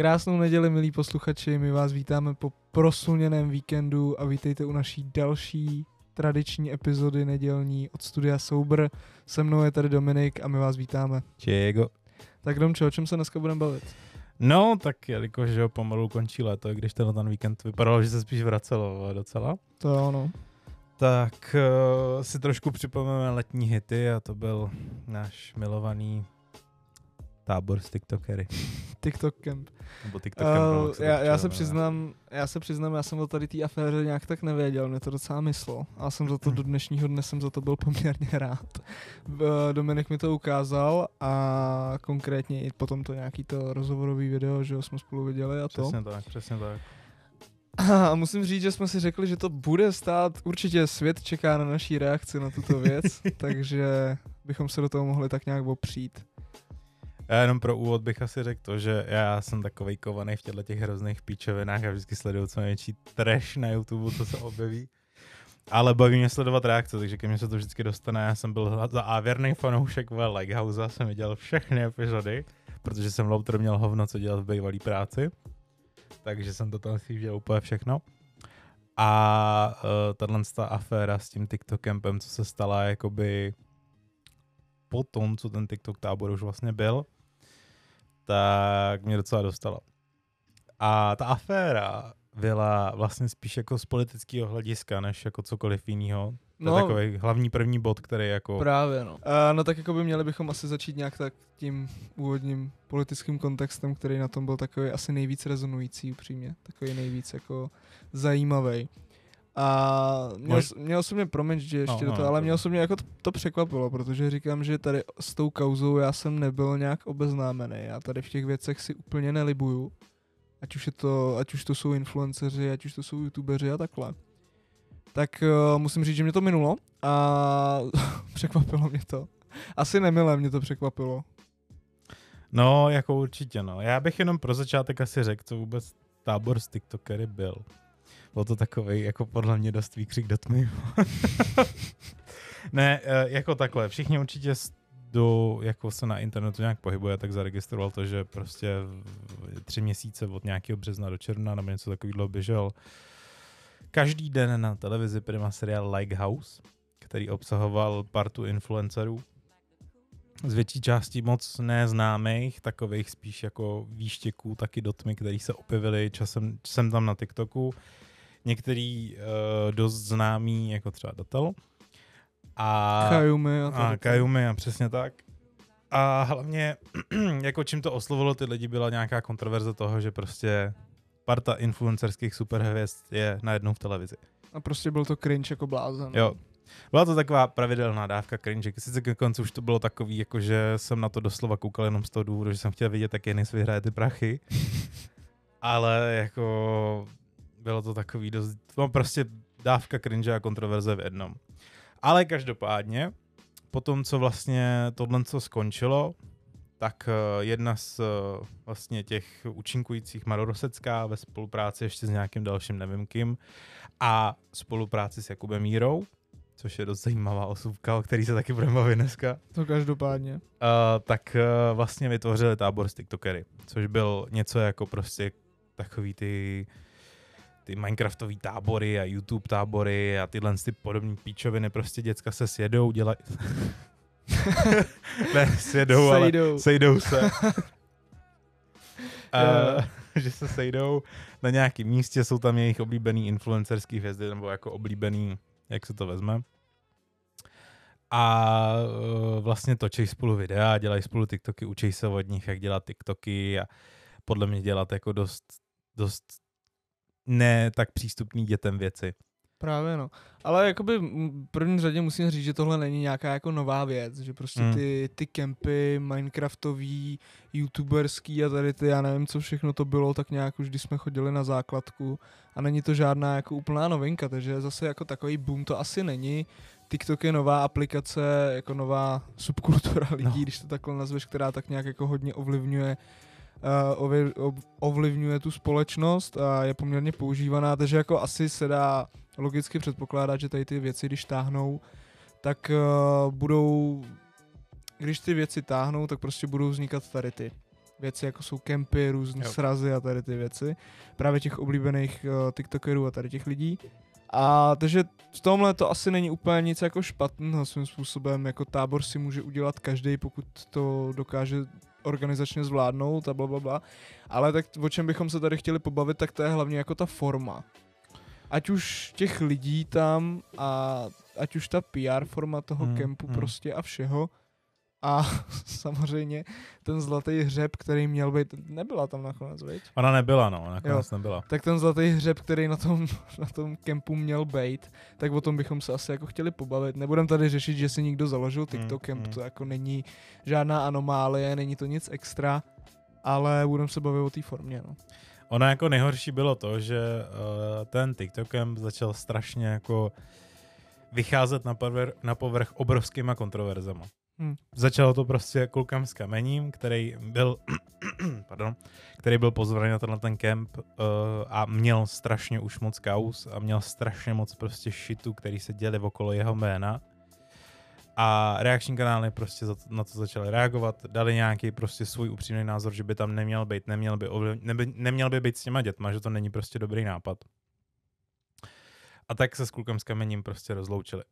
Krásnou neděli, milí posluchači, my vás vítáme po prosuněném víkendu a vítejte u naší další tradiční epizody nedělní od studia Soubr. Se mnou je tady Dominik a my vás vítáme. Čego. Tak Domče, o čem se dneska budeme bavit? No, tak jelikož že jo, pomalu končí léto, když ten ten víkend vypadalo, že se spíš vracelo docela, To je ono. tak uh, si trošku připomeneme letní hity a to byl náš milovaný tábor z TikTokery. TikTok Camp. Nebo TikTok Camp, Uh, jak se já, já se přiznám, já se přiznám, já jsem o tady té aféře nějak tak nevěděl, mě to docela myslo. A jsem za to do dnešního dne jsem za to byl poměrně rád. V- Dominik mi to ukázal a konkrétně i potom to nějaký to rozhovorový video, že jsme spolu viděli a to. Přesně tak, přesně tak. A musím říct, že jsme si řekli, že to bude stát, určitě svět čeká na naší reakci na tuto věc, takže bychom se do toho mohli tak nějak opřít. Já jenom pro úvod bych asi řekl to, že já jsem takovej kovaný v těchto těch hrozných píčovinách a vždycky sleduju co největší trash na YouTube, co se objeví. Ale baví mě sledovat reakce, takže ke mně se to vždycky dostane. Já jsem byl za ávěrný fanoušek v Lighthouse, jsem viděl všechny epizody, protože jsem louter měl hovno, co dělat v bývalý práci. Takže jsem to tam si úplně všechno. A uh, tahle ta aféra s tím TikTokempem, co se stala jakoby po tom, co ten TikTok tábor už vlastně byl, tak mě docela dostala. A ta aféra byla vlastně spíš jako z politického hlediska, než jako cokoliv jiného. To No. je takový hlavní první bod, který jako... Právě, no. A, no tak jako by měli bychom asi začít nějak tak tím úvodním politickým kontextem, který na tom byl takový asi nejvíc rezonující upřímně, takový nejvíc jako zajímavý. A mě, Mož- os- mě osobně, promiň, že ještě No, do toho, no, ale to- mě osobně jako to, to překvapilo, protože říkám, že tady s tou kauzou já jsem nebyl nějak obeznámený. Já tady v těch věcech si úplně nelibuju. Ať už, je to, ať už to jsou influenceři, ať už to jsou youtubeři a takhle. Tak uh, musím říct, že mě to minulo a překvapilo mě to. Asi nemilé mě to překvapilo. No, jako určitě, no. Já bych jenom pro začátek asi řekl, co vůbec tábor z TikTokery byl. Byl to takový, jako podle mě dost výkřik do tmy. ne, eh, jako takhle, všichni určitě do, jako se na internetu nějak pohybuje, tak zaregistroval to, že prostě tři měsíce od nějakého března do června nebo něco takového běžel každý den na televizi Prima seriál Lighthouse, který obsahoval partu influencerů, z větší části moc neznámých, takových spíš jako výštěků, taky do tmy, který se objevili časem, jsem tam na TikToku. Některý uh, dost známý, jako třeba Datel. A, Kajumi a a. Kajumi, a přesně tak. A hlavně, jako čím to oslovilo ty lidi, byla nějaká kontroverze toho, že prostě parta influencerských superhvězd je najednou v televizi. A prostě byl to cringe jako blázen. Jo. Byla to taková pravidelná dávka cringe. Sice ke konci už to bylo takový, jako že jsem na to doslova koukal jenom z toho důvodu, že jsem chtěl vidět, jak Jenis vyhraje ty prachy. Ale jako bylo to takový dost, no prostě dávka cringe a kontroverze v jednom. Ale každopádně, po tom, co vlastně tohle co skončilo, tak eh, jedna z eh, vlastně těch účinkujících Marorosecká ve spolupráci ještě s nějakým dalším nevím kým a spolupráci s Jakubem Mírou, což je dost zajímavá osobka, o který se taky budeme bavit dneska, To každopádně. uh, tak uh, vlastně vytvořili tábor z TikTokery, což byl něco jako prostě takový ty ty Minecraftový tábory a YouTube tábory a tyhle ty podobné píčoviny, prostě děcka se sjedou, dělají... ne, sjedou, ale Sejdou. sejdou se. Uh, že se sejdou na nějakém místě, jsou tam jejich oblíbený influencerský hvězdy, nebo jako oblíbený, jak se to vezme. A uh, vlastně točí spolu videa, dělají spolu TikToky, učí se od nich, jak dělat TikToky a podle mě dělat jako dost, dost ne tak přístupný dětem věci. Právě no. Ale jakoby v první řadě musím říct, že tohle není nějaká jako nová věc, že prostě Hmm. ty, ty kempy Minecraftový, youtuberský a tady ty, já nevím, co všechno to bylo, tak nějak už když jsme chodili na základku a není to žádná jako úplná novinka, takže zase jako takový boom to asi není. TikTok je nová aplikace, jako nová subkultura lidí, No. když to takhle nazveš, která tak nějak jako hodně ovlivňuje uh, ovlivňuje tu společnost a je poměrně používaná, takže jako asi se dá logicky předpokládat, že tady ty věci, když táhnou, tak uh, budou, když ty věci táhnou, tak prostě budou vznikat tady ty věci, jako jsou kempy, různé Jo. srazy a tady ty věci. Právě těch oblíbených uh, tiktokerů a tady těch lidí. A takže v tomhle to asi není úplně nic jako špatného svým způsobem, jako tábor si může udělat každý, pokud to dokáže organizačně zvládnout a bla, bla, bla. Ale tak o čem bychom se tady chtěli pobavit, tak to je hlavně jako ta forma. Ať už těch lidí tam a ať už ta PR forma toho Hmm, hmm, kempu hmm. prostě a všeho. A samozřejmě ten zlatý hřeb, který měl být, nebyla tam nakonec, veď? Ona nebyla, no, nakonec nebyla. Tak ten zlatý hřeb, který na tom, na tom kempu měl být, tak o tom bychom se asi jako chtěli pobavit. Nebudem tady řešit, že si někdo založil TikTok Hmm, kemp, hmm. to jako není žádná anomálie, není to nic extra, ale budeme se bavit o té formě, no. Ono jako nejhorší bylo to, že uh, ten TikTokem začal strašně jako vycházet na, povrch, na povrch obrovskýma kontroverzama. Hmm. Začalo to prostě klukem s kamením, který byl, pardon, který byl pozvaný na tenhle ten kemp uh, a měl strašně už moc kaus a měl strašně moc prostě shitu, který se děli okolo jeho jména. A reakční kanály prostě na to začaly reagovat, dali nějaký prostě svůj upřímný názor, že by tam neměl být, neměl by, neby, neměl by být s těma dětma, že to není prostě dobrý nápad. A tak se s klukem s kamením prostě rozloučili.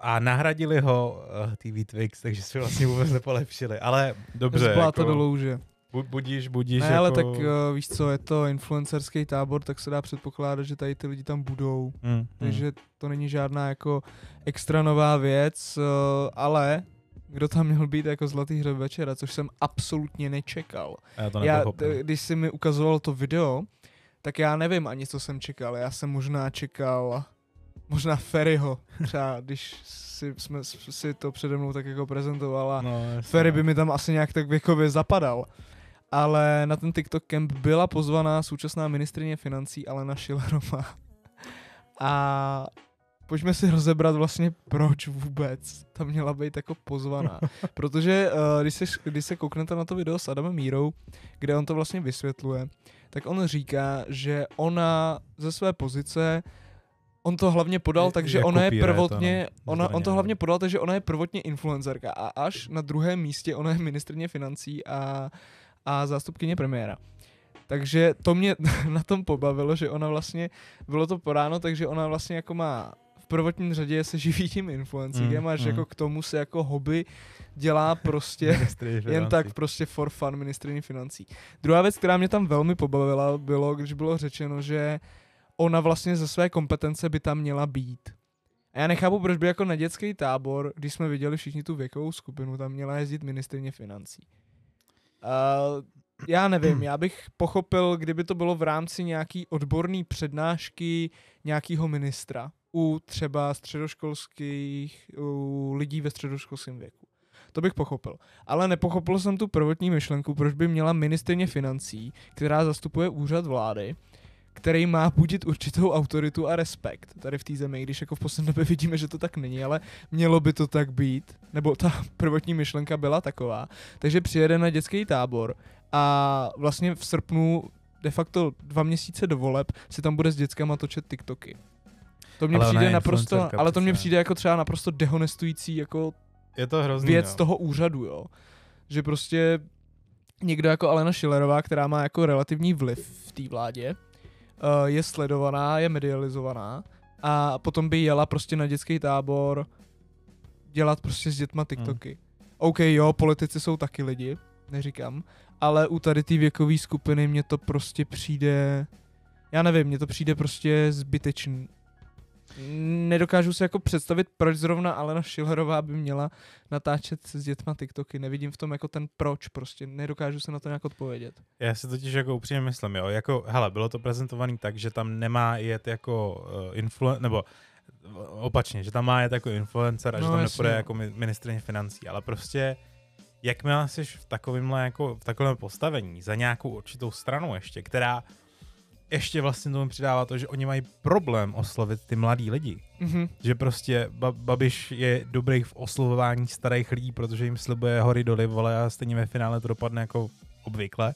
A nahradili ho uh, TV Twix, takže se vlastně vůbec nepolepšili. Ale dobře, Z bláta jako, do louže. bu- budíš, budíš. Ne, jako, ale tak uh, víš co, je to influencerský tábor, tak se dá předpokládat, že tady ty lidi tam budou. mm, mm. Takže to není žádná jako extra nová věc, uh, ale kdo tam měl být jako zlatý hřeb večera, což jsem absolutně nečekal. Já to Já, t- když jsi mi ukazoval to video, tak já nevím ani, co jsem čekal. Já jsem možná čekal možná Ferryho, třeba když si, jsme si to přede mnou tak jako prezentovala. no, Ferry no. by mi tam asi nějak tak věkově zapadal. Ale na ten TikTok camp byla pozvaná současná ministrině financí Alena Schillerová. A pojďme si rozebrat vlastně, proč vůbec tam měla být jako pozvaná. Protože uh, když, se, když se kouknete na to video s Adamem Mírou, kde on to vlastně vysvětluje, tak on říká, že ona ze své pozice On to hlavně podal, takže je ona je to, prvotně, no. ona, on to hlavně podal, takže ona je prvotně influencerka a až na druhém místě ona je ministrně financí a, a zástupkyně premiéra. Takže to mě na tom pobavilo, že ona vlastně, bylo to podáno, takže ona vlastně jako má v prvotním řadě se živí tím influencingem Mm, a že mm. jako k tomu se jako hobby dělá prostě jen tak prostě for fun ministrině financí. Druhá věc, která mě tam velmi pobavila, bylo, když bylo řečeno, že ona vlastně ze své kompetence by tam měla být. A já nechápu, proč by jako na dětský tábor, když jsme viděli všichni tu věkovou skupinu, tam měla jezdit ministrině financí. Uh, já nevím, já bych pochopil, kdyby to bylo v rámci nějaký odborný přednášky nějakého ministra u třeba středoškolských, u lidí ve středoškolském věku. To bych pochopil. Ale nepochopil jsem tu prvotní myšlenku, proč by měla ministrině financí, která zastupuje úřad vlády, který má budit určitou autoritu a respekt tady v té zemi, když jako v poslední době vidíme, že to tak není, ale mělo by to tak být, nebo ta prvotní myšlenka byla taková. Takže přijede na dětský tábor a vlastně v srpnu de facto dva měsíce do voleb si tam bude s dětskama točit TikToky. To mně Ale přijde naprosto, ale to přece. přijde jako třeba naprosto dehonestující jako Je to hrozný, věc no. toho úřadu, jo. Že prostě někdo jako Alena Schillerová, která má jako relativní vliv v té vládě, je sledovaná, je medializovaná a potom by jela prostě na dětský tábor dělat prostě s dětma TikToky. Hmm. OK, jo, politici jsou taky lidi, neříkám, ale u tady té věkové skupiny mně to prostě přijde, já nevím, mně to přijde prostě zbytečný. Nedokážu si jako představit, proč zrovna Alena Schillerová by měla natáčet s dětma TikToky. Nevidím v tom jako ten proč, prostě nedokážu se na to nějak odpovědět. Já si totiž jako upřímně myslím, jo, jako, hele, bylo to prezentovaný tak, že tam nemá jet jako uh, influen, nebo uh, opačně, že tam má jet jako influencer a No, že tam nepůjde jako mi- ministrině financí, ale prostě jakmile jsi v takovémhle jako, v takovém postavení za nějakou určitou stranu ještě, která ještě vlastně tomu přidává to, že oni mají problém oslovit ty mladý lidi. Mhm. Že prostě ba- Babiš je dobrý v oslovování starých lidí, protože jim slibuje hory doly, vole, a stejně ve finále to dopadne jako obvykle.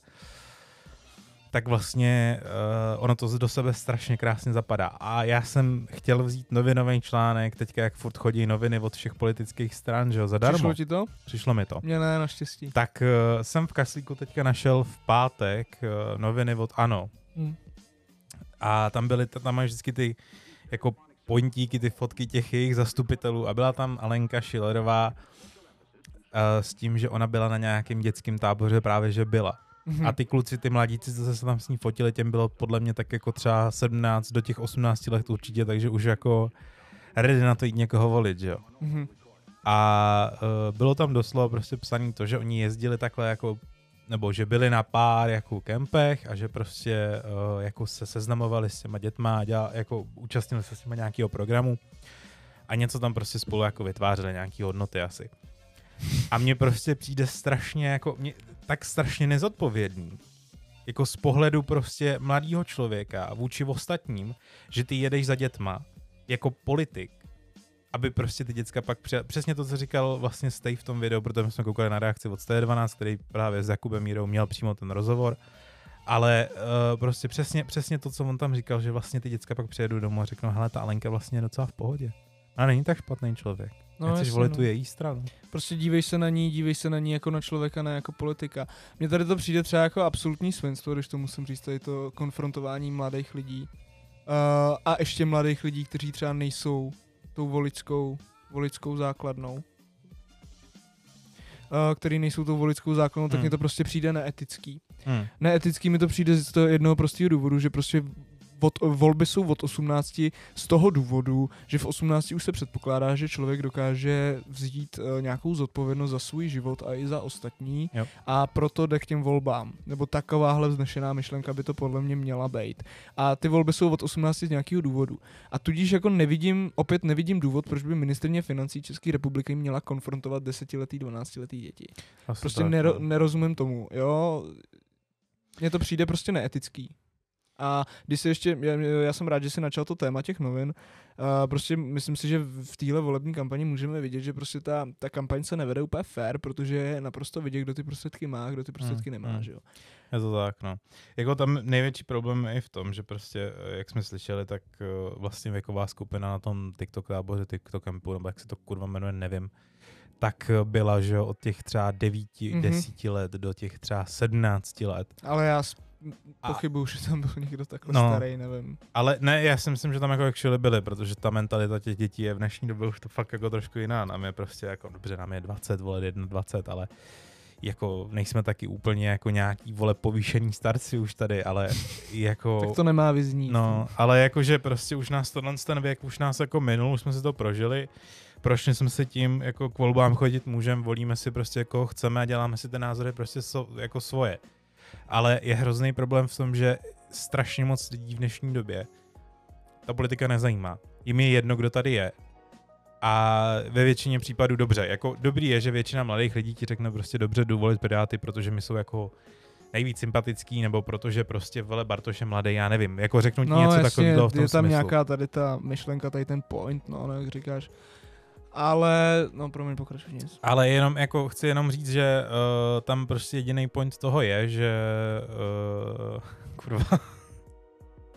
tak vlastně uh, ono to do sebe strašně krásně zapadá. A já jsem chtěl vzít novinový článek, teďka jak furt chodí noviny od všech politických stran, že jo, zadarmo. Přišlo ti to? Přišlo mi to. Mně ne, naštěstí. Tak uh, jsem v Kaslíku teďka našel v pátek uh, noviny od ANO. Hm. A tam byly, tam mají vždycky ty jako pointíky, ty fotky těch jejich zastupitelů a byla tam Alenka Šilerová uh, s tím, že ona byla na nějakém dětském táboře právě, že byla. Mhm. A ty kluci, ty mladíci, co se tam s ní fotili, těm bylo podle mě tak jako třeba 17 do těch 18 let určitě, takže už jako ready na to jít někoho volit, že jo. Mhm. A uh, bylo tam doslova prostě psaný to, že oni jezdili takhle jako nebo že byli na pár jako kempech a že prostě uh, jako se seznamovali s těma dětma a děla, jako účastnili se s těma nějakého programu a něco tam prostě spolu jako vytvářeli, nějaký hodnoty asi. A mně prostě přijde strašně jako, mě, tak strašně nezodpovědný, jako z pohledu prostě mladého člověka vůči ostatním, že ty jedeš za dětma jako politik, aby prostě ty děcka pak přijel, přesně to, co říkal vlastně Stej v tom videu, protože jsme koukali na reakci od T12, který právě s Jakubem Mírou měl přímo ten rozhovor, ale uh, prostě přesně, přesně to, co on tam říkal, že vlastně ty děcka pak přijedou domů a řeknou, hele, ta Alenka vlastně je docela v pohodě. A není tak špatný člověk. No, Chceš volit no. tu její stranu. Prostě dívej se na ní, dívej se na ní jako na člověka, ne jako politika. Mně tady to přijde třeba jako absolutní svinstvo, když to musím říct, tady to konfrontování mladých lidí. Uh, a ještě mladých lidí, kteří třeba nejsou tou voličskou, voličskou základnou. Uh, který nejsou tou voličskou základnou, tak Hmm. mně to prostě přijde neetický. Hmm. Neetický mi to přijde z toho jednoho prostého důvodu, že prostě od, volby jsou od 18 z toho důvodu, že v 18 už se předpokládá, že člověk dokáže vzít uh, nějakou zodpovědnost za svůj život a i za ostatní Jo. a proto jde k těm volbám. Nebo takováhle vznešená myšlenka by to podle mě měla být. A ty volby jsou od 18 z nějakého důvodu. A tudíž jako nevidím, opět nevidím důvod, proč by ministrně financí České republiky měla konfrontovat desetiletý, 12letý děti. Asi Prostě tak, nero, no. nerozumím tomu, jo. Mně to přijde prostě neetický. A když si ještě, já, já jsem rád, že si načal to téma těch novin, a prostě myslím si, že v téhle volební kampani můžeme vidět, že prostě ta, ta kampaň se nevede úplně fair, protože je naprosto vidět, kdo ty prostředky má, kdo ty prostředky Hmm, nemá, hmm. že jo. Je to tak, no. Jako tam největší problém je i v tom, že prostě, eh, jak jsme slyšeli, tak eh, vlastně věková skupina na tom TikTok táboře, TikTok campu, nebo jak se to kurva jmenuje, nevím, tak eh, byla, že od těch třeba 9, Mhm. 10 let do těch třeba 17 let. Ale já A- pochybuju, že tam byl někdo takhle No. starý, nevím. Ale ne, já si myslím, že tam jako actually byli, protože ta mentalita těch dětí je v dnešní době už to fakt jako trošku jiná. Nám je prostě jako, dobře, nám je 20, vole, 21, ale jako nejsme taky úplně jako nějaký, vole, povýšený starci už tady, ale jako... Tak to nemá vyznít. No, ale jakože prostě už nás tohle ten věk už nás jako minul, už jsme si to prožili. Prošli jsme si tím, jako k volbám chodit můžeme, volíme si prostě jako chceme a děláme si ty názory prostě so, jako svoje. Ale je hrozný problém v tom, že strašně moc lidí v dnešní době ta politika nezajímá. Jim je jedno, kdo tady je. A ve většině případů dobře. Jako dobrý je, že většina mladých lidí ti řekne prostě dobře, jdu volit Piráty, protože my jsou jako nejvíc sympatický, nebo protože prostě vele Bartoš je mladý, já nevím. Jako řeknu ti No něco takového v tom je tam smyslu. nějaká tady ta myšlenka, tady ten point, no, no jak říkáš. Ale, no promiň, pokračuj nic. Ale jenom jako chci jenom říct, že uh, tam prostě jediný point toho je, že uh, kurva,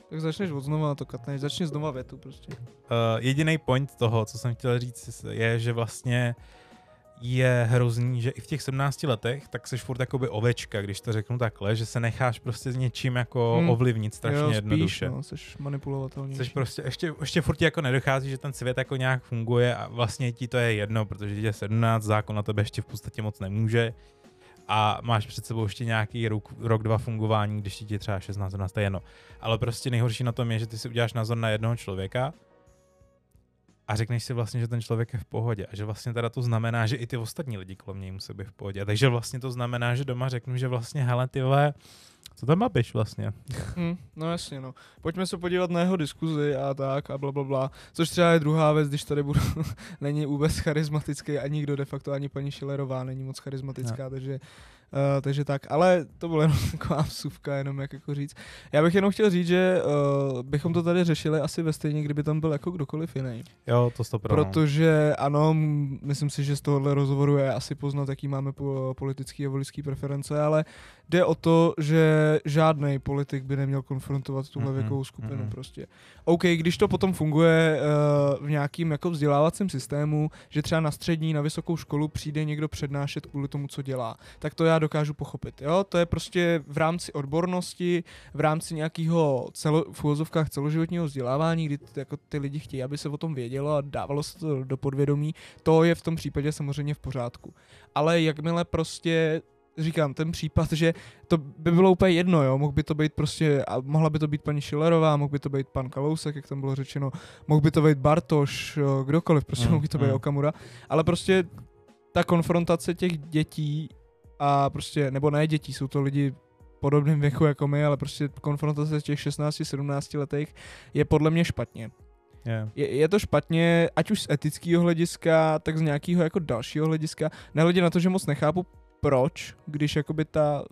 Tak začneš od znova to katneš, začni znova větu prostě. uh, jediný point toho, co jsem chtěl říct, je, že vlastně je hrozný, že i v těch 17 letech, tak seš furt jakoby ovečka, když to řeknu takhle, že se necháš prostě s něčím jako Hmm. ovlivnit strašně jo, jednoduše. Spíš, no, jsi manipulovatelnější. Což prostě ještě, ještě furt jako nedochází, že ten svět jako nějak funguje a vlastně ti to je jedno, protože ti je 17, zákon na tebe ještě v podstatě moc nemůže a máš před sebou ještě nějaký rok, rok dva fungování, když ti je třeba 16, 17, to je jedno. Ale prostě nejhorší na tom je, že ty si uděláš názor na jednoho člověka a řekneš si vlastně, že ten člověk je v pohodě a že vlastně teda to znamená, že i ty ostatní lidi kolem něj musí být v pohodě. Takže vlastně to znamená, že doma řeknu, že vlastně hele ty vole, co tam babiš vlastně? Hm, no jasně, no. Pojďme se podívat na jeho diskuzi a tak a bla, bla, bla. Což třeba je druhá věc, když tady budu, není vůbec charismatický a nikdo de facto, ani paní Schillerová není moc charismatická, no. takže Uh, takže tak, ale to byla jenom taková vsuvka, jenom jak jako říct. Já bych jenom chtěl říct, že uh, bychom to tady řešili asi ve stejně, kdyby tam byl jako kdokoliv jiný. Jo, to stop Protože ano, myslím si, že z tohohle rozhovoru je asi poznat, jaký máme po, politický a voličský preference, ale jde o to, že žádný politik by neměl konfrontovat tuhle mm-hmm, věkovou skupinu mm-hmm. prostě. OK, když to potom funguje uh, v nějakým jako vzdělávacím systému, že třeba na střední, na vysokou školu přijde někdo přednášet kvůli tomu, co dělá, tak to já dokážu pochopit. Jo? To je prostě v rámci odbornosti, v rámci nějakého celo, v úvozovkách celoživotního vzdělávání, kdy ty, jako ty lidi chtějí, aby se o tom vědělo a dávalo se to do podvědomí, to je v tom případě samozřejmě v pořádku. Ale jakmile prostě říkám, ten případ, že to by bylo úplně jedno, jo, mohl by to být prostě, a mohla by to být paní Schillerová, mohl by to být pan Kalousek, jak tam bylo řečeno, mohl by to být Bartoš, kdokoliv, prostě mm, mohl by to být mm. Okamura, ale prostě ta konfrontace těch dětí a prostě, nebo ne dětí, jsou to lidi podobným věku jako my, ale prostě konfrontace těch 16-17 letech je podle mě špatně. Yeah. Je, je to špatně, ať už z etického hlediska, tak z nějakého jako dalšího hlediska. Nehledě na to, že moc nechápu, proč, když jakoby ta,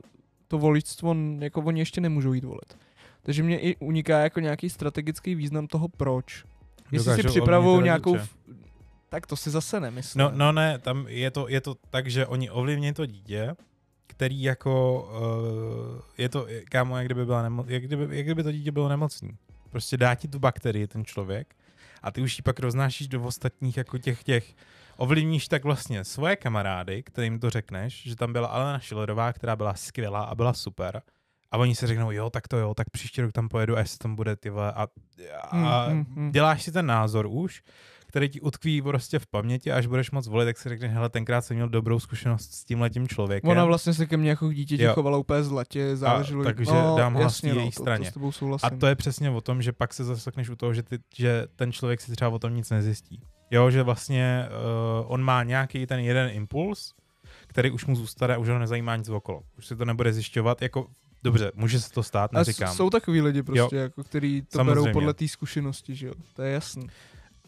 to voličstvo, jako oni ještě nemůžou jít volit. Takže mě i uniká jako nějaký strategický význam toho proč. Jestli Dokážu si připravují nějakou... Tak to si zase nemyslím. No, no ne, tam je to, je to tak, že oni ovlivní to dítě, který jako, uh, je to, kámo, jak kdyby, byla nemo, jak, kdyby, jak kdyby to dítě bylo nemocný. Prostě dá ti tu bakterii ten člověk a ty už ji pak roznášíš do ostatních jako těch těch ovlivníš tak vlastně svoje kamarády, kterým to řekneš, že tam byla Alena Schillerová, která byla skvělá a byla super. A oni si řeknou, jo, tak to jo, tak příští rok tam pojedu a jestli tam bude ty a, a mm, mm, mm. děláš si ten názor už, který ti utkví prostě v paměti, až budeš moc volit, tak si řekneš, hele, tenkrát jsem měl dobrou zkušenost s tím letím člověkem. Ona vlastně se ke mně jako dítě chovala úplně zlatě, záleželo. A, takže no, dám hlas jasně, její no, straně. To, to a to je přesně o tom, že pak se zasekneš u toho, že, ty, že ten člověk si třeba o tom nic nezjistí. Jo, že vlastně uh, on má nějaký ten jeden impuls, který už mu zůstane a už ho nezajímá nic okolo. Už si to nebude zjišťovat, jako dobře, může se to stát, neříkám. A jsou takový lidi prostě, jo. jako, který to Samozřejmě. berou podle té zkušenosti, že jo, to je jasný.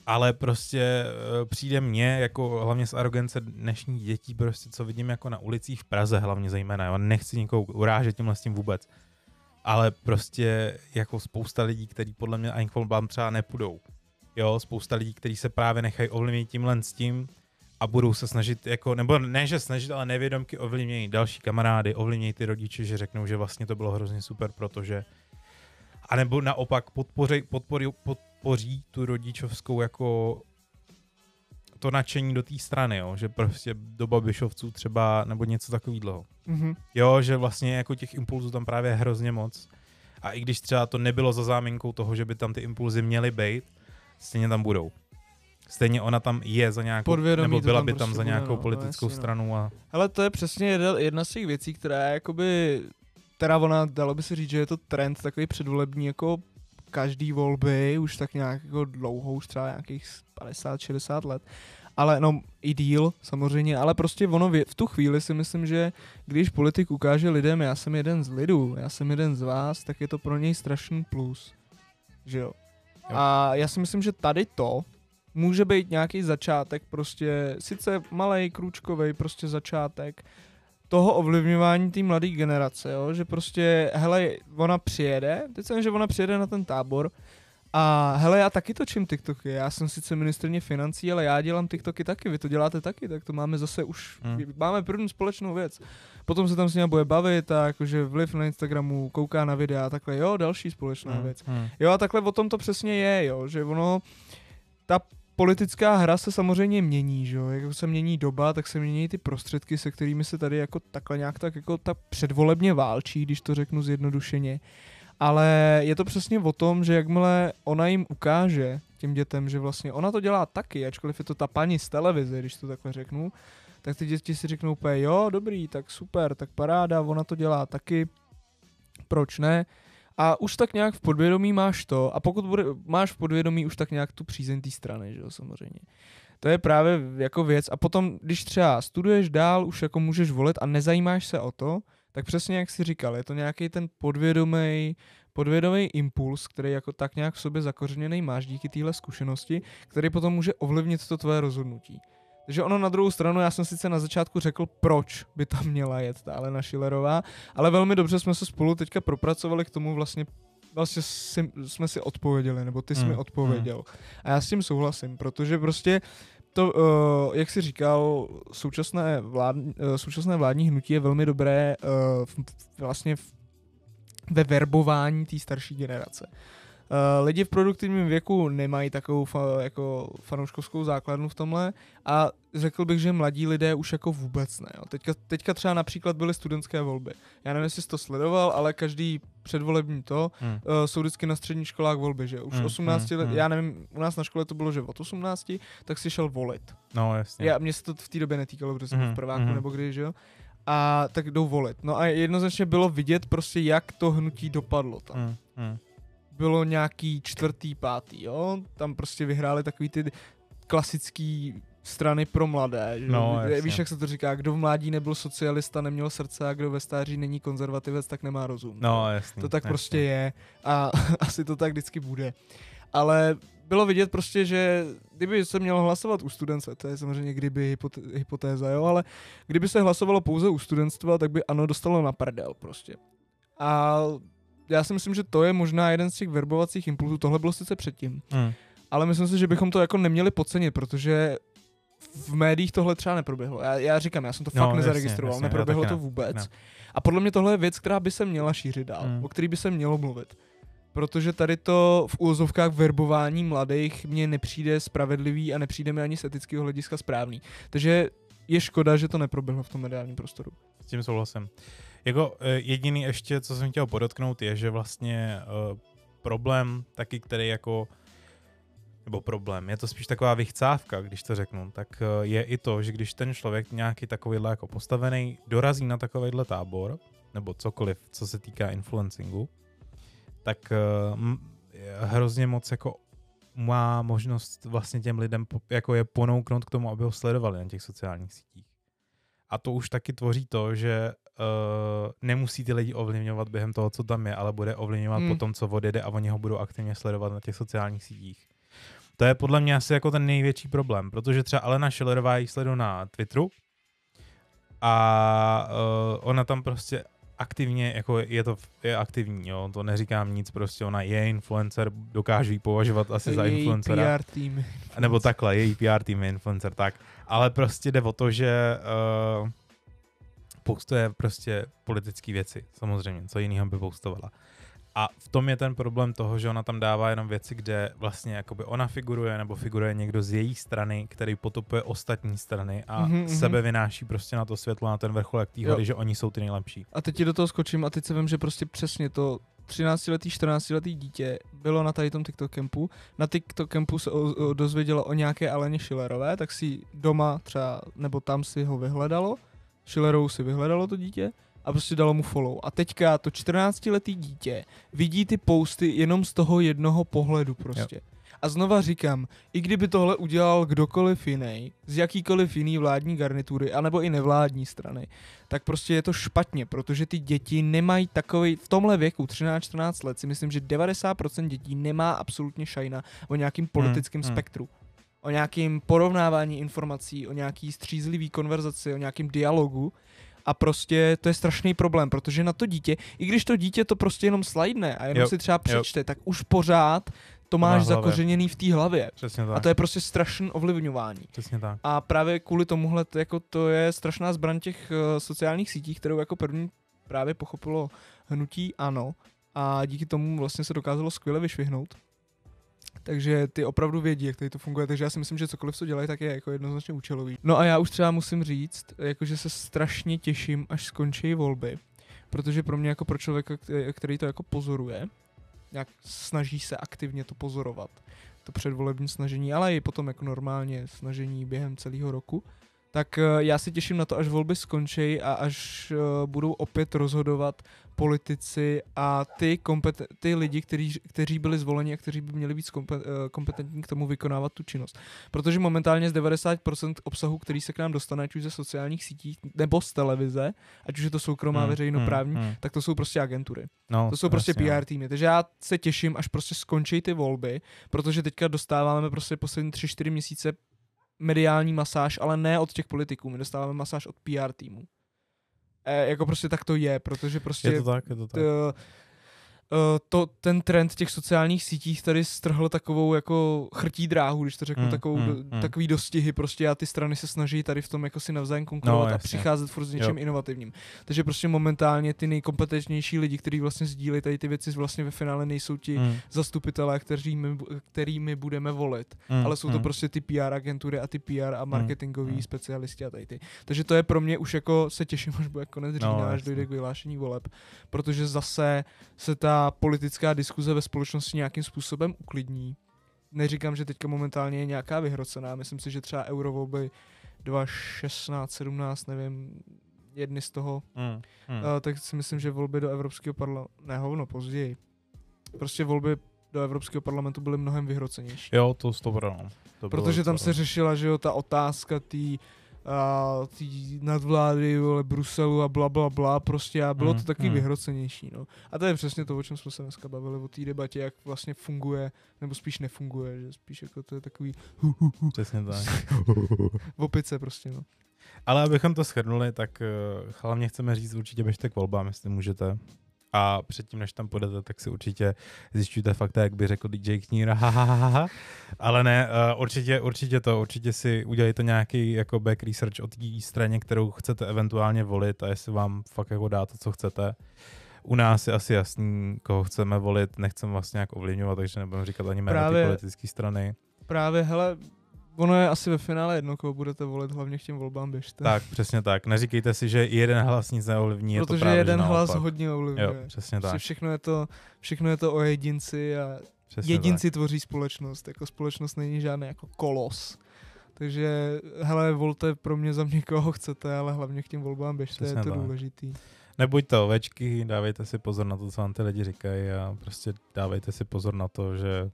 Ale prostě uh, přijde mně, jako hlavně z arogance dnešních dětí, prostě co vidím jako na ulicích v Praze hlavně zejména, jo, nechci nikoho urážet tímhle s tím vůbec, ale prostě jako spousta lidí, kteří podle mě ani k třeba nepůjdou, jo, spousta lidí, kteří se právě nechají ovlivnit tímhle s tím a budou se snažit, jako, nebo ne, že snažit, ale nevědomky ovlivnějí další kamarády, ovlivnějí ty rodiče, že řeknou, že vlastně to bylo hrozně super, protože a nebo naopak podpoří, podpoří, podpoří tu rodičovskou jako to nadšení do té strany, jo, že prostě do babišovců třeba, nebo něco takového. Mm-hmm. Jo, že vlastně jako těch impulzů tam právě hrozně moc. A i když třeba to nebylo za záminkou toho, že by tam ty impulzy měly být, stejně tam budou. Stejně ona tam je za nějakou, Podvědomí nebo byla by tam prostě za nějakou bude, no, politickou no, stranu. A... Ale to je přesně jedna, jedna z těch věcí, která je jakoby, teda ona, dalo by se říct, že je to trend takový předvolební, jako každý volby, už tak nějak jako dlouho, už třeba nějakých 50-60 let, ale no i díl samozřejmě, ale prostě ono v tu chvíli si myslím, že když politik ukáže lidem, já jsem jeden z lidů, já jsem jeden z vás, tak je to pro něj strašný plus, že jo. A já si myslím, že tady to může být nějaký začátek, prostě sice malý, krůčkový, prostě začátek toho ovlivňování té mladé generace, jo? že prostě, hele, ona přijede, teď jsem, že ona přijede na ten tábor a hele, já taky točím TikToky, já jsem sice ministrně financí, ale já dělám TikToky taky, vy to děláte taky, tak to máme zase už, hmm. máme první společnou věc. Potom se tam s ním bude bavit a jakože vliv na Instagramu, kouká na videa a takhle, jo, další společná hmm. věc. Hmm. Jo a takhle o tom to přesně je, jo, že ono, ta politická hra se samozřejmě mění, že jo? Jak se mění doba, tak se mění ty prostředky, se kterými se tady jako takhle nějak tak jako tak předvolebně válčí, když to řeknu zjednodušeně ale je to přesně o tom, že jakmile ona jim ukáže těm dětem, že vlastně ona to dělá taky, ačkoliv je to ta paní z televize, když to takhle řeknu, tak ty děti si řeknou úplně, jo, dobrý, tak super, tak paráda, ona to dělá taky, proč ne? A už tak nějak v podvědomí máš to, a pokud bude, máš v podvědomí už tak nějak tu přízeň té strany, že jo, samozřejmě. To je právě jako věc. A potom, když třeba studuješ dál, už jako můžeš volit a nezajímáš se o to, tak přesně jak jsi říkal, je to nějaký ten podvědomý, podvědomý impuls, který jako tak nějak v sobě zakořeněný máš díky téhle zkušenosti, který potom může ovlivnit to tvoje rozhodnutí. Takže ono na druhou stranu, já jsem sice na začátku řekl, proč by tam měla jet ta Alena Schillerová, ale velmi dobře jsme se spolu teďka propracovali k tomu vlastně vlastně si, jsme si odpověděli, nebo ty jsi Hmm, mi odpověděl. A já s tím souhlasím, protože prostě to, uh, jak jsi říkal, současné, vlád, uh, současné vládní hnutí je velmi dobré uh, v, vlastně v, ve verbování té starší generace. Uh, lidi v produktivním věku nemají takovou fa, jako fanouškovskou základnu v tomhle a řekl bych, že mladí lidé už jako vůbec ne. Jo. Teďka, teďka třeba například byly studentské volby. Já nevím, jestli jsi to sledoval, ale každý předvolební to Hmm. uh, jsou vždycky na středních školách volby, že už Mm, 18 mm, let, mm. já nevím, u nás na škole to bylo, že od 18, tak si šel volit. No, jasně. Já, mně se to v té době netýkalo, protože jsem byl Mhm, v prváku mhm. nebo když, že jo. A tak jdou volit. No a jednoznačně bylo vidět prostě, jak to hnutí dopadlo tam. Hmm. Hmm. Bylo nějaký čtvrtý, pátý, jo. Tam prostě vyhráli takový ty klasický strany pro mladé. Že? No, Víš, jasně. jak se to říká, kdo v mládí nebyl socialista, neměl srdce a kdo ve stáří není konzervativec, tak nemá rozum. No, jasný. To tak jasný. prostě je a asi to tak vždycky bude. Ale bylo vidět prostě, že kdyby se mělo hlasovat u studence, to je samozřejmě kdyby hypoté- hypotéza, jo, ale kdyby se hlasovalo pouze u studentstva, tak by ano dostalo na prdel prostě. A já si myslím, že to je možná jeden z těch verbovacích impulzů, tohle bylo sice předtím, Hmm. ale myslím si, že bychom to jako neměli podcenit, protože v médiích tohle třeba neproběhlo. Já, já říkám, já jsem to No, fakt jasně, nezaregistroval, jasně, já neproběhlo to vůbec. ne. A podle mě tohle je věc, která by se měla šířit dál, Mm. o který by se mělo mluvit. Protože tady to v úvozovkách verbování mladých mně nepřijde spravedlivý a nepřijde mi ani z etického hlediska správný. Takže je škoda, že to neproběhlo v tom mediálním prostoru. S tím souhlasím. Jako eh, jediný ještě, co jsem chtěl podotknout, je, že vlastně uh, problém taky, který jako nebo problém, je to spíš taková vychcávka, když to řeknu, tak eh, je i to, že když ten člověk nějaký takovýhle jako postavený dorazí na takovýhle tábor, nebo cokoliv, co se týká influencingu, tak hrozně moc jako má možnost vlastně těm lidem jako je ponouknout k tomu, aby ho sledovali na těch sociálních sítích. A to už taky tvoří to, že uh, nemusí ty lidi ovlivňovat během toho, co tam je, ale bude ovlivňovat Hmm. po tom, co odjede a oni ho budou aktivně sledovat na těch sociálních sítích. To je podle mě asi jako ten největší problém, protože třeba Alena Schillerová ji sleduje na Twitteru a uh, ona tam prostě aktivně, jako je to je aktivní, jo, to neříkám nic, prostě ona je influencer, dokážu ji považovat asi za influencera. PR tým. Nebo takhle, její PR tým je influencer, tak. Ale prostě jde o to, že uh, postuje prostě politické věci, samozřejmě, co jiného by postovala. A v tom je ten problém toho, že ona tam dává jenom věci, kde vlastně jakoby ona figuruje, nebo figuruje někdo z její strany, který potopuje ostatní strany a Mhm, mm-hmm. mhm. sebe vynáší prostě na to světlo, na ten vrcholek té Jo. hory, že oni jsou ty nejlepší. A teď ti do toho skočím a teď se vím, že prostě přesně to 13-letý, 14-letý dítě bylo na tady tom TikTok campu. Na TikTok campu se o, o, dozvědělo o nějaké Aleně Schillerové, tak si doma třeba, nebo tam si ho vyhledalo. Schillerovou si vyhledalo to dítě a prostě dalo mu follow. A teďka to 14-letý dítě vidí ty posty jenom z toho jednoho pohledu prostě. A znova říkám, i kdyby tohle udělal kdokoliv jiný, z jakýkoliv jiný vládní garnitury, anebo i nevládní strany, tak prostě je to špatně, protože ty děti nemají takový, v tomhle věku 13-14 let si myslím, že 90% dětí nemá absolutně šajna o nějakým politickém hmm. spektru. O nějakým porovnávání informací, o nějaký střízlivý konverzaci, o nějakým dialogu. A prostě to je strašný problém, protože na to dítě, i když to dítě to prostě jenom slidne a jenom Jo, si třeba jo. přečte, tak už pořád to má máš zakořeněný v té hlavě. Přesně tak. A to je prostě strašné ovlivňování. Přesně tak. A právě kvůli tomuhle to, jako to je strašná zbraň těch uh, sociálních sítí, kterou jako první právě pochopilo hnutí ANO a díky tomu vlastně se dokázalo skvěle vyšvihnout. Takže ty opravdu vědí, jak tady to funguje, takže já si myslím, že cokoliv, co dělají, tak je jako jednoznačně účelový. No a já už třeba musím říct, jakože se strašně těším, až skončí volby, protože pro mě jako pro člověka, kte- který to jako pozoruje, nějak snaží se aktivně to pozorovat, to předvolební snažení, ale i potom jako normálně snažení během celého roku, tak eh, já se těším na to, až volby skončí a až eh, budou opět rozhodovat politici a ty, kompeten- ty lidi, kteří, kteří byli zvoleni a kteří by měli být kompe- eh, kompetentní k tomu vykonávat tu činnost. Protože momentálně z 90% obsahu, který se k nám dostane, ať už ze sociálních sítí nebo z televize, ať už je to soukromá Hmm, veřejnoprávní, hmm, hmm. tak to jsou prostě agentury. No, To jsou prostě jasně, no. PR týmy. Takže já se těším, až prostě skončí ty volby, protože teďka dostáváme prostě poslední 3-4 měsíce mediální masáž, ale ne od těch politiků, my dostáváme masáž od PR týmu. E, jako prostě tak to je, protože prostě... Je to tak, je to tak. T, to, ten trend těch sociálních sítích tady strhl takovou jako chrtí dráhu, když to řeknu, Hmm, takovou, hmm, do, hmm. takový dostihy prostě a ty strany se snaží tady v tom jako si navzájem konkurovat No, a přicházet furt s něčím Jo. inovativním. Takže prostě momentálně ty nejkompetentnější lidi, kteří vlastně sdílejí tady ty věci, vlastně ve finále nejsou ti Mm, zastupitelé, kteří my, který my budeme volit, mm, ale jsou to mm. prostě ty PR agentury a ty PR a marketingoví mm. specialisti a tady ty. Takže to je pro mě už jako se těším, až bude konec října, No, až jasně. dojde k vyhlášení voleb, protože zase se ta politická diskuze ve společnosti nějakým způsobem uklidní. Neříkám, že teďka momentálně je nějaká vyhrocená, myslím si, že třeba eurovolby 2016, 17, nevím, jedny z toho, Mm, mm. uh, tak si myslím, že volby do Evropského parlamentu, ne hovno, později. Prostě volby do Evropského parlamentu byly mnohem vyhrocenější. Jo, to z toho no. To Protože tam se řešila, že jo, ta otázka tý, a tý nadvlády, vole, Bruselu a bla, bla, bla, prostě a bylo Mm, to taky mm. vyhrocenější, no. A to je přesně to, o čem jsme se dneska bavili, o té debatě, jak vlastně funguje, nebo spíš nefunguje, že spíš jako to je takový hu, hu, hu, Přesně tak. v opice prostě, no. Ale abychom to shrnuli, tak hlavně chceme říct, určitě běžte k volbám, jestli můžete. A předtím, než tam půjdete, tak si určitě zjišťujte fakta, jak by řekl DJ Kníra. ha, ha, ha, ha. Ale ne, uh, určitě, určitě to, určitě si udělejte nějaký jako back research o té straně, kterou chcete eventuálně volit a jestli vám fakt jako dá to, co chcete. U nás je asi jasný, koho chceme volit, nechceme vlastně nějak ovlivňovat, takže nebudeme říkat ani jméno Právě- politické strany. Právě, hele, ono je asi ve finále jedno, koho budete volit, hlavně k těm volbám běžte. Tak, přesně tak. Neříkejte si, že jeden hlas nic neovlivní, je to Protože právě, jeden hlas naopak. hodně ovlivňuje. Jo, přesně Prostě tak. všechno je, to, všechno je to o jedinci a Přesně jedinci tvoří společnost. Jako společnost není žádný jako kolos. Takže, hele, volte pro mě za mě koho chcete, ale hlavně k těm volbám běžte, Přesně je to tak. důležitý. tak. Nebuďte ovečky, dávejte si pozor na to, co vám ty lidi říkají a prostě dávejte si pozor na to, že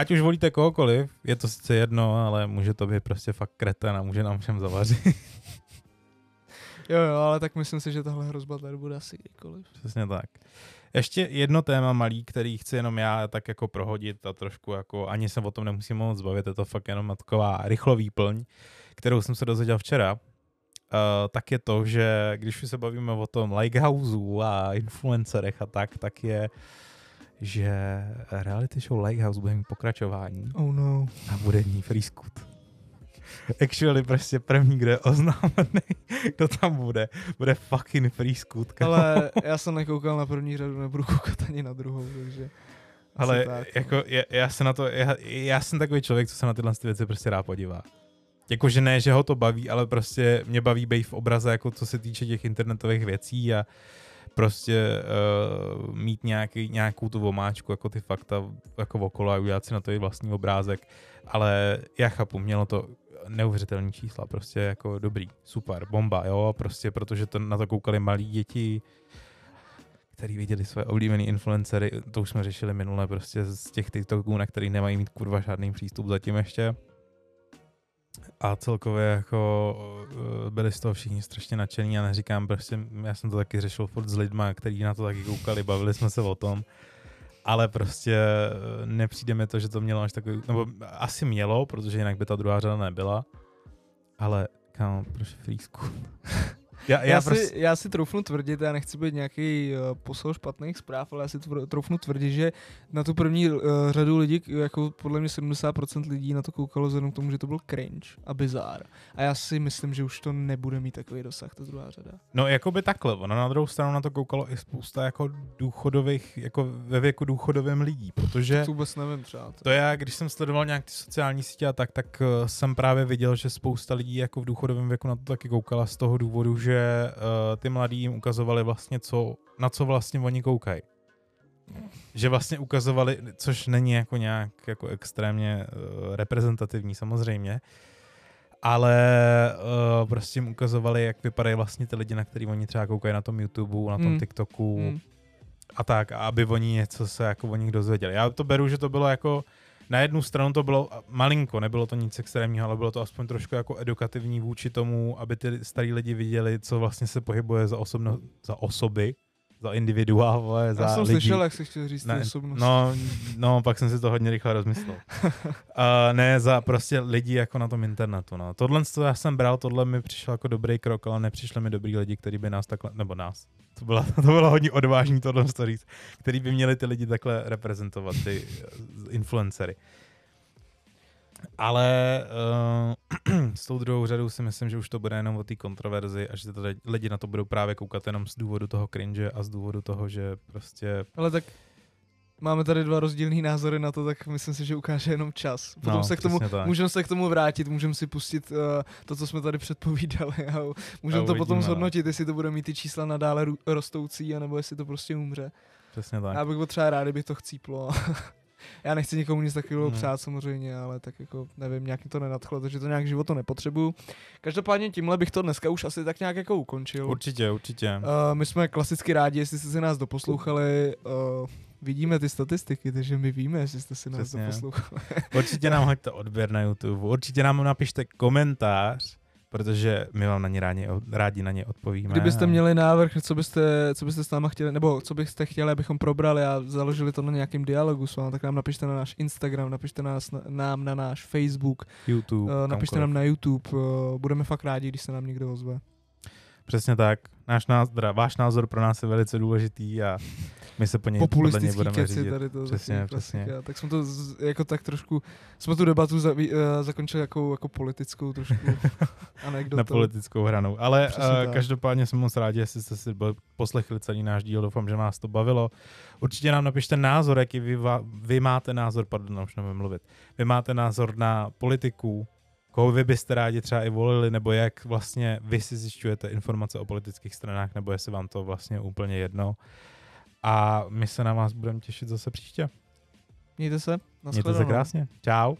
ať už volíte kohokoliv, je to sice jedno, ale může to být prostě fakt kreten a může nám všem zavařit. Jo, jo, ale tak myslím si, že tahle hrozba tady bude asi kdykoliv. Přesně tak. Ještě jedno téma malý, který chci jenom já tak jako prohodit a trošku jako, ani se o tom nemusím moc bavit, je to fakt jenom taková rychlový plň, kterou jsem se dozvěděl včera, uh, tak je to, že když už se bavíme o tom Lighthouseu a influencerech a tak, tak je, že reality show Lighthouse bude mít pokračování Oh no. a bude ní free scoot. Actually prostě první, kdo je oznámený, kdo tam bude, bude fucking free scoot. Ale já jsem nekoukal na první řadu, nebudu koukat ani na druhou, takže... Ale tak, no. jako já, já se na to, já, já jsem takový člověk, co se na tyhle ty věci prostě rád podívá. Jakože ne, že ho to baví, ale prostě mě baví být v obraze, jako co se týče těch internetových věcí a prostě uh, mít nějaký, nějakou tu vomáčku, jako ty fakta jako okolo a udělat si na to i vlastní obrázek. Ale já chápu, mělo to neuvěřitelné čísla, prostě jako dobrý, super, bomba, jo, prostě protože to na to koukali malí děti, který viděli své oblíbené influencery, to už jsme řešili minule, prostě z těch TikToků, na který nemají mít kurva žádný přístup zatím ještě. A celkově jako eh, byli z toho všichni strašně nadšení. A neříkám prostě, já jsem to taky řešil furt s lidma, kteří na to taky koukali, bavili jsme se o tom, ale prostě eh, nepřijde mi to, že to mělo až takový, nebo asi mělo, protože jinak by ta druhá řada nebyla, ale kámo, proč free? já, Já, já, si, prostě, já si troufnu tvrdit, já nechci být nějaký uh, posel špatných zpráv, ale já si troufnu tvrdit, že na tu první uh, řadu lidí, jako podle mě 70% lidí na to koukalo vzhledem k tomu, že to byl cringe a bizár. A já si myslím, že už to nebude mít takový dosah, ta druhá řada. No, jako by takhle. Ono na druhou stranu na to koukalo i spousta jako důchodových, jako ve věku důchodovým lidí, protože To vůbec nevím třeba. To. to já, když jsem sledoval nějak ty sociální sítě a tak, tak uh, jsem právě viděl, že spousta lidí jako v důchodovém věku na to taky koukala z toho důvodu, že uh, ty mladí jim ukazovali vlastně, co, na co vlastně oni koukají. Že vlastně ukazovali, což není jako nějak jako extrémně uh, reprezentativní samozřejmě, ale uh, prostě jim ukazovali, jak vypadají vlastně ty lidi, na který oni třeba koukají na tom YouTube, na tom Hmm. TikToku Hmm. a tak, a aby oni něco se jako o nich dozvěděli. Já to beru, že to bylo jako, na jednu stranu to bylo malinko, nebylo to nic extrémního, ale bylo to aspoň trošku jako edukativní vůči tomu, aby ty starý lidi viděli, co vlastně se pohybuje za, osobno, za osoby, za individuál, vole, za Já jsem lidi. slyšel, jak jsi chtěl říct Ne, ty osobnosti. No, no, pak jsem si to hodně rychle rozmyslel. uh, ne, za prostě lidi jako na tom internetu. No. Tohle, co já jsem bral, tohle mi přišlo jako dobrý krok, ale nepřišli mi dobrý lidi, kteří by nás takhle, nebo nás, to bylo, to bylo hodně odvážný tohle to říct, který by měli ty lidi takhle reprezentovat, ty uh, influencery. Ale uh, s tou druhou řadou si myslím, že už to bude jenom o té kontroverzi a že tady lidi na to budou právě koukat jenom z důvodu toho cringe a z důvodu toho, že prostě Ale tak máme tady dva rozdílné názory na to, tak myslím si, že ukáže jenom čas. Potom No, se k tomu, můžeme se k tomu vrátit, můžeme si pustit uh, to, co jsme tady předpovídali a můžeme to potom no. zhodnotit, jestli to bude mít ty čísla nadále rů- rostoucí, anebo jestli to prostě umře. přesně tak. Já bych byl třeba rád, kdyby to chcíplo. Já nechci nikomu nic takového Hmm. přát samozřejmě, ale tak jako nevím, nějak to nenadchlo, takže to nějak životu nepotřebuju. Každopádně tímhle bych to dneska už asi tak nějak jako ukončil. Určitě, určitě. Uh, my jsme klasicky rádi, jestli jste si nás doposlouchali. Uh, vidíme ty statistiky, takže my víme, jestli jste si nás Přesně. doposlouchali. Určitě nám hoďte odběr na YouTube, určitě nám napište komentář, protože my vám na ně rádi, rádi na ně odpovíme. Kdybyste a- měli návrh, co byste, co byste s náma chtěli, nebo co byste chtěli, abychom probrali a založili to na nějakém dialogu s vámi, tak nám napište na náš Instagram, napište nás, nám na náš Facebook, YouTube, uh, napište kamkoliv. nám na YouTube. Uh, budeme fakt rádi, když se nám někdo ozve. Přesně tak. Náš názor, váš názor pro nás je velice důležitý a my se po něj podle něj budeme keci řídit. tady to Přesně, přesně. klasika. Tak jsme to z, jako tak trošku, jsme tu debatu za, uh, zakončili jako, jako politickou trošku anekdotou. na politickou hranou. Ale Přesně uh, tak. každopádně jsem moc rád, jestli jste si poslechli celý náš díl, doufám, že vás to bavilo. Určitě nám napište názor, jaký vy, vy máte názor, pardon, už nevím mluvit, vy máte názor na politiku, koho vy byste rádi třeba i volili, nebo jak vlastně vy si zjišťujete informace o politických stranách, nebo jestli vám to vlastně úplně jedno. A my se na vás budeme těšit zase příště. Mějte se, Mějte se krásně. Čau.